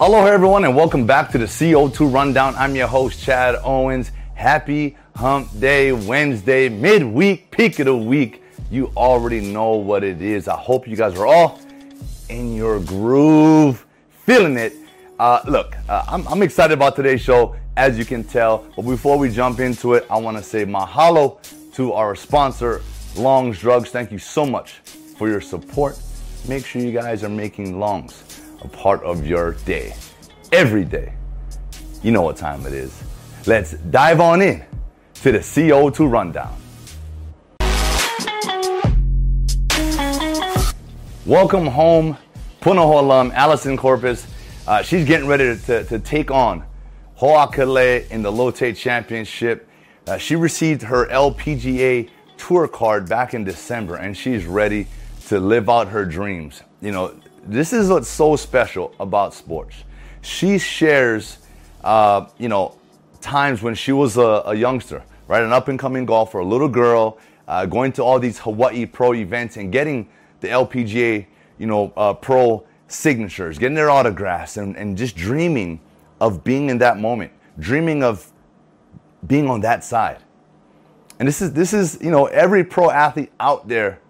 Hello, everyone, and welcome back to the CO2 Rundown. I'm your host, Chad Owens. Happy Hump Day, Wednesday, midweek, peak of the week. You already know what it is. I hope you guys are all in your groove, feeling it. Uh, look, uh, I'm, I'm excited about today's show, as you can tell. But before we jump into it, I want to say mahalo to our sponsor, Longs Drugs. Thank you so much for your support. Make sure you guys are making Longs a part of your day. Every day. You know what time it is. Let's dive on in to the CO2 rundown. Welcome home, Punahou alum Allisen Corpuz. Uh, she's getting ready to, to, take on Hoakalei in the Lotte Championship. Uh, she received her LPGA tour card back in December and she's ready to live out her dreams. You know, this is what's so special about sports. She shares, uh, you know, times when she was a, a youngster, right? An up and coming golfer, a little girl, uh, going to all these Hawaii pro events and getting the LPGA, you know, uh, pro signatures, getting their autographs, and, and just dreaming of being in that moment, dreaming of being on that side. And this is this is you know every pro athlete out there.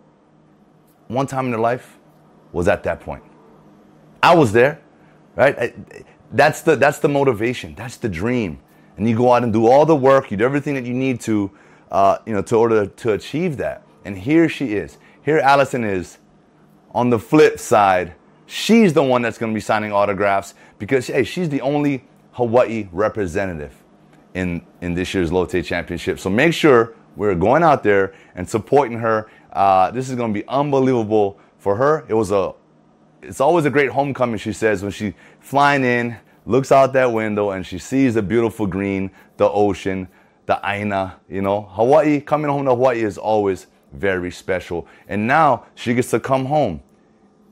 One time in their life was at that point. I was there, right? I, that's the that's the motivation. That's the dream. And you go out and do all the work. You do everything that you need to, uh, you know, to order to achieve that. And here she is. Here Allisen is. On the flip side, she's the one that's going to be signing autographs because hey, she's the only Hawaii representative in in this year's Lotte Championship. So make sure we're going out there and supporting her. Uh, this is going to be unbelievable for her. It was a it's always a great homecoming, she says, when she flying in, looks out that window, and she sees the beautiful green, the ocean, the aina. You know, Hawaii, coming home to Hawaii is always very special. And now she gets to come home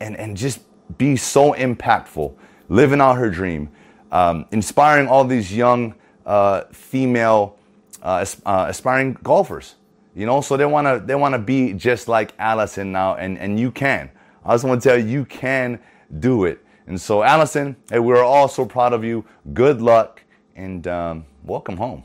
and, and just be so impactful, living out her dream, um, inspiring all these young uh, female uh, uh, aspiring golfers. You know, so they wanna they wanna be just like Allisen now, and and you can. I just want to tell you, you can do it. And so, Allisen, hey, we're all so proud of you. Good luck and um, welcome home.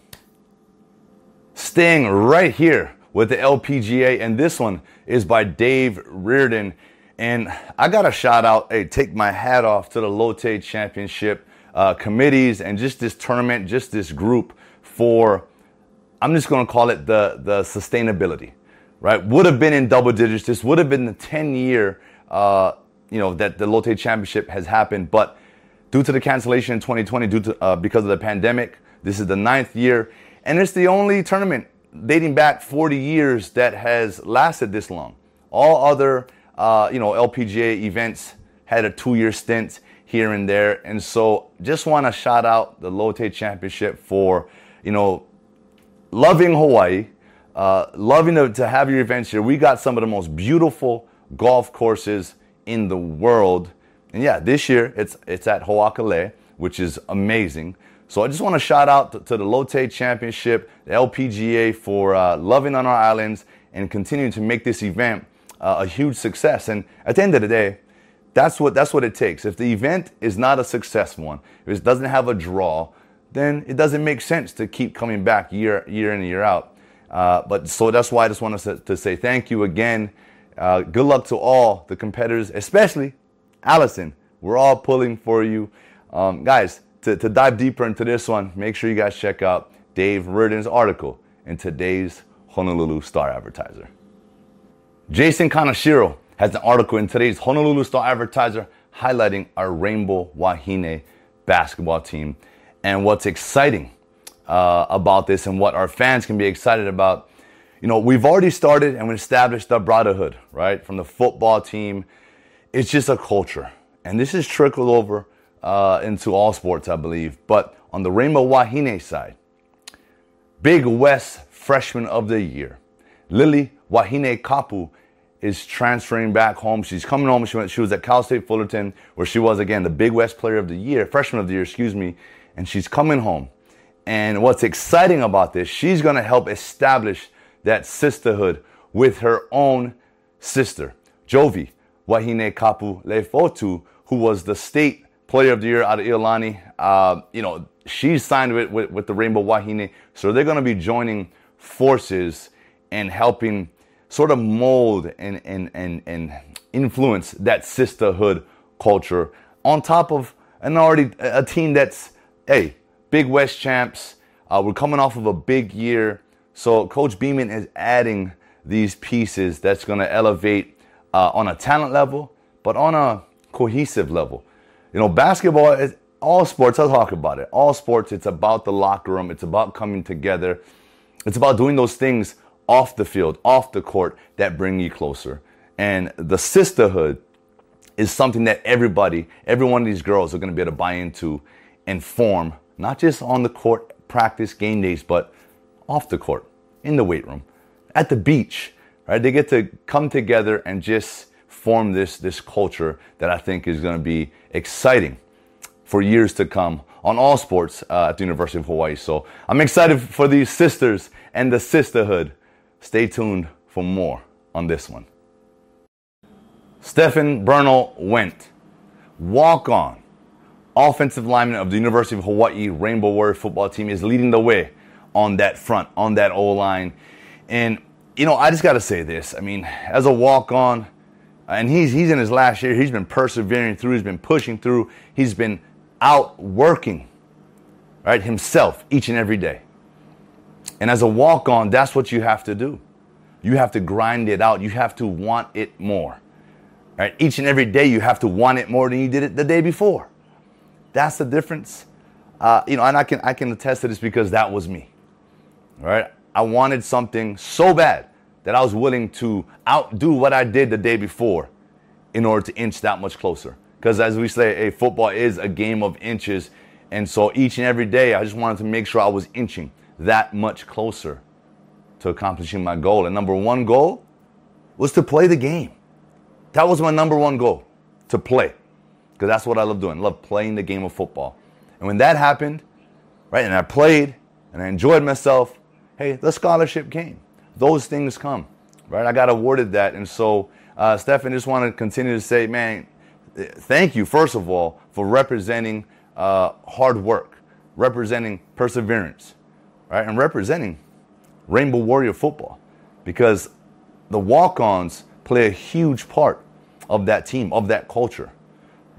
Staying right here with the LPGA, and this one is by Dave Reardon. And I got a shout out, hey, take my hat off to the Lotte Championship uh, committees and just this tournament, just this group for, I'm just going to call it the, the sustainability, right? Would have been in double digits. This would have been the 10 year uh, you know, that the Lotte Championship has happened. But due to the cancellation in 2020, due to uh, because of the pandemic, this is the ninth year, and it's the only tournament dating back 40 years that has lasted this long. All other, uh, you know, LPGA events had a two-year stint here and there, and so just want to shout out the Lotte Championship for, you know, loving Hawaii, uh, loving to, to have your events here. We got some of the most beautiful golf courses in the world. And yeah, this year it's it's at Hoakalei, which is amazing. So I just want to shout out to, to the Lotte Championship, the LPGA for uh, loving on our islands and continuing to make this event uh, a huge success. And at the end of the day, that's what that's what it takes. If the event is not a successful one, if it doesn't have a draw, then it doesn't make sense to keep coming back year year in and year out. Uh, but so that's why I just want to, to say thank you again. Uh, good luck to all the competitors, especially Allisen. We're all pulling for you. Um, guys, to, to dive deeper into this one, make sure you guys check out Dave Reardon's article in today's Honolulu Star Advertiser. Jason Kaneshiro has an article in today's Honolulu Star Advertiser highlighting our Rainbow Wahine basketball team and what's exciting uh, about this and what our fans can be excited about you know, we've already started and we established the brotherhood, right? From the football team. It's just a culture. And this is trickled over uh, into all sports, I believe. But on the Rainbow Wahine side, Big West Freshman of the Year, Lily Wahinekapu is transferring back home. She's coming home. She, went, she was at Cal State Fullerton, where she was again the Big West Player of the Year, Freshman of the Year, excuse me. And she's coming home. And what's exciting about this, she's to help establish that sisterhood with her own sister, Jovi Wahinekapu Lefotu, who was the state player of the year out of Iolani. Uh, you know, she's signed with, with, with the Rainbow Wahine. So they're to be joining forces and helping sort of mold and, and, and, and influence that sisterhood culture on top of an already a team that's, hey, Big West champs. Uh, we're coming off of a big year. So Coach Beeman is adding these pieces that's going to elevate uh, on a talent level, but on a cohesive level. You know, basketball is all sports. I'll talk about it. All sports. It's about the locker room. It's about coming together. It's about doing those things off the field, off the court that bring you closer. And the sisterhood is something that everybody, every one of these girls are going to be able to buy into and form, not just on the court, practice, game days, but off the court, in the weight room, at the beach, right? They get to come together and just form this, this culture that I think is going to be exciting for years to come on all sports uh, at the University of Hawaii. So I'm excited for these sisters and the sisterhood. Stay tuned for more on this one. Stephen Bernal went walk on offensive lineman of the University of Hawaii Rainbow Warrior football team is leading the way on that front, on that O line. And, you know, I just got to say this. I mean, as a walk on, and he's, he's in his last year, he's been persevering through, he's been pushing through, he's been out working, right, himself each and every day. And as a walk on, that's what you have to do. You have to grind it out, you have to want it more. Right? Each and every day, you have to want it more than you did it the day before. That's the difference. Uh, you know, and I can I can attest to this because that was me. Right? I wanted something so bad that I was willing to outdo what I did the day before in order to inch that much closer. Because as we say, a football is a game of inches. And so each and every day, I just wanted to make sure I was inching that much closer to accomplishing my goal. And number one goal was to play the game. That was my number one goal to play. Because that's what I love doing. I love playing the game of football. And when that happened, right, and I played and I enjoyed myself, hey, the scholarship came. Those things come, right? I got awarded that. And so, uh, Stefan, just want to continue to say, man, thank you, first of all, for representing uh, hard work, representing perseverance, right? And representing Rainbow Warrior football. Because the walk ons, play a huge part of that team, of that culture,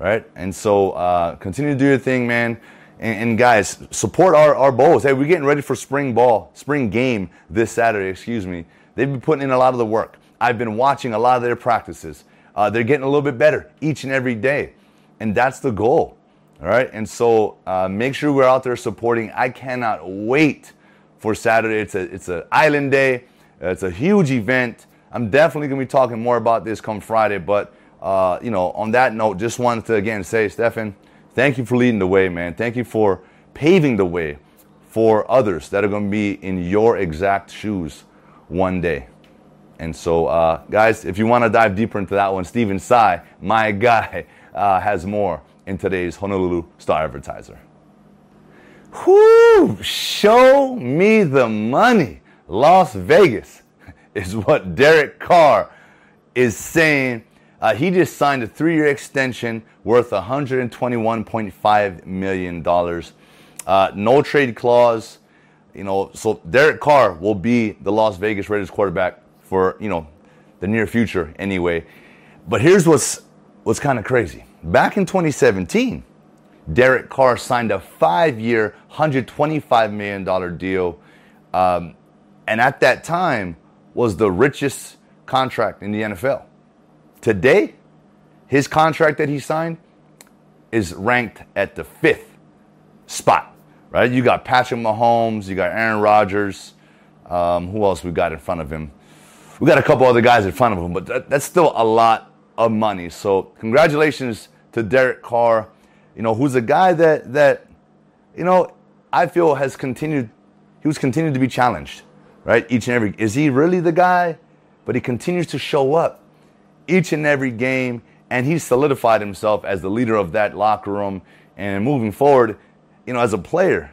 right? And so uh, continue to do your thing, man. And, and, guys, support our, our 'Bows. Hey, we're getting ready for spring ball, spring game this Saturday, excuse me. They've been putting in a lot of the work. I've been watching a lot of their practices. Uh, they're getting a little bit better each and every day. And that's the goal. All right. And so uh, make sure we're out there supporting. I cannot wait for Saturday. It's a it's an island day. It's a huge event. I'm definitely going to be talking more about this come Friday. But, uh, you know, on that note, just wanted to again say, Stefan, thank you for leading the way, man. Thank you for paving the way for others that are going to be in your exact shoes one day. And so, uh, guys, if you want to dive deeper into that one, Stephen Tsai, my guy, uh, has more in today's Honolulu Star Advertiser. Whoo! Show me the money. Las Vegas is what Derek Carr is saying. Uh, he just signed a three year extension worth $121.5 million. Uh, no trade clause. You know, so Derek Carr will be the Las Vegas Raiders quarterback for, you know, the near future anyway. But here's what's what's kind of crazy. Back in 2017, Derek Carr signed a five-year, $125 million deal. Um, and at that time, was the richest contract in the NFL. Today, his contract that he signed is ranked at the fifth spot, right? You got Patrick Mahomes, you got Aaron Rodgers. Um, who else we got in front of him? We got a couple other guys in front of him, but that, that's still a lot of money. So congratulations to Derek Carr, you know, who's a guy that that, you know, I feel has continued, he was continued to be challenged right? Each and every is he really the guy? But he continues to show up each and every game, and he solidified himself as the leader of that locker room. And moving forward, you know, as a player,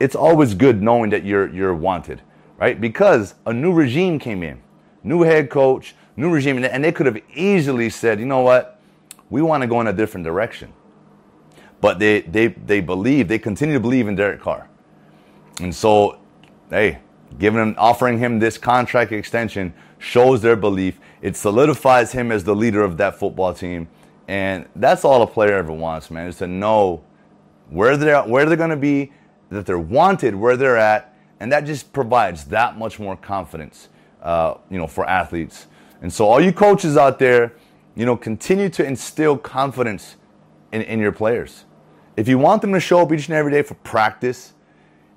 it's always good knowing that you're you're wanted, right? Because a new regime came in, new head coach, new regime, and they could have easily said, you know what, we want to go in a different direction. but they they they believe they continue to believe in Derek Carr, and so hey, giving him offering him this contract extension shows their belief. It solidifies him as the leader of that football team, and that's all a player ever wants, man, is to know where they're where they're going to be, that they're wanted where they're at, and that just provides that much more confidence, uh, you know, for athletes. And so, all you coaches out there, you know, continue to instill confidence in, in your players. If you want them to show up each and every day for practice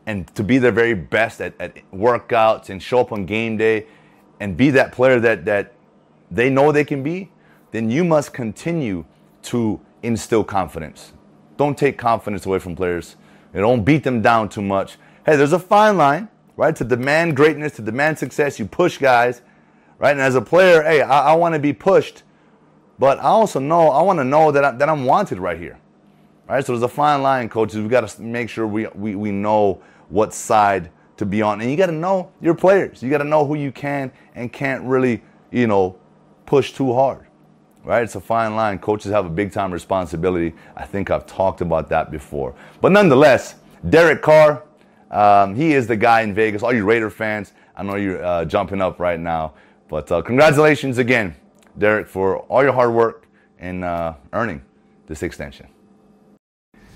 and to be their very best at, at workouts and show up on game day and be that player that, that they know they can be, then you must continue to instill confidence. Don't take confidence away from players. You don't beat them down too much. Hey, there's a fine line, right? To demand greatness, to demand success, you push guys, right? And as a player, hey, I, I want to be pushed, but I also know I want to know that, I, that I'm wanted right here, right? So there's a fine line, coaches. We got to make sure we, we, we know what side to be on, and you got to know your players. You got to know who you can and can't really, you know, push too hard right? It's a fine line. Coaches have a big time responsibility. I think I've talked about that before. But nonetheless, Derek Carr, um, he is the guy in Vegas. All you Raider fans, I know you're uh, jumping up right now. But uh, congratulations again, Derek, for all your hard work in uh, earning this extension.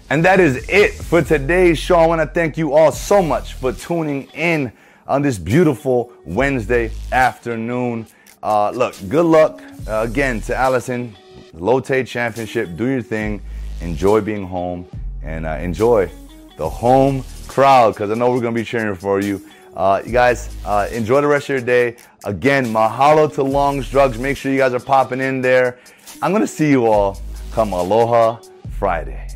And that is it for today's show. I want to thank you all so much for tuning in on this beautiful Wednesday afternoon. Uh, look, good luck uh, again to Allisen. Lotte Championship. Do your thing. Enjoy being home and uh, enjoy the home crowd because I know we're going to be cheering for you. Uh, you guys, uh, enjoy the rest of your day. Again, mahalo to Long's Drugs. Make sure you guys are popping in there. I'm going to see you all come Aloha Friday.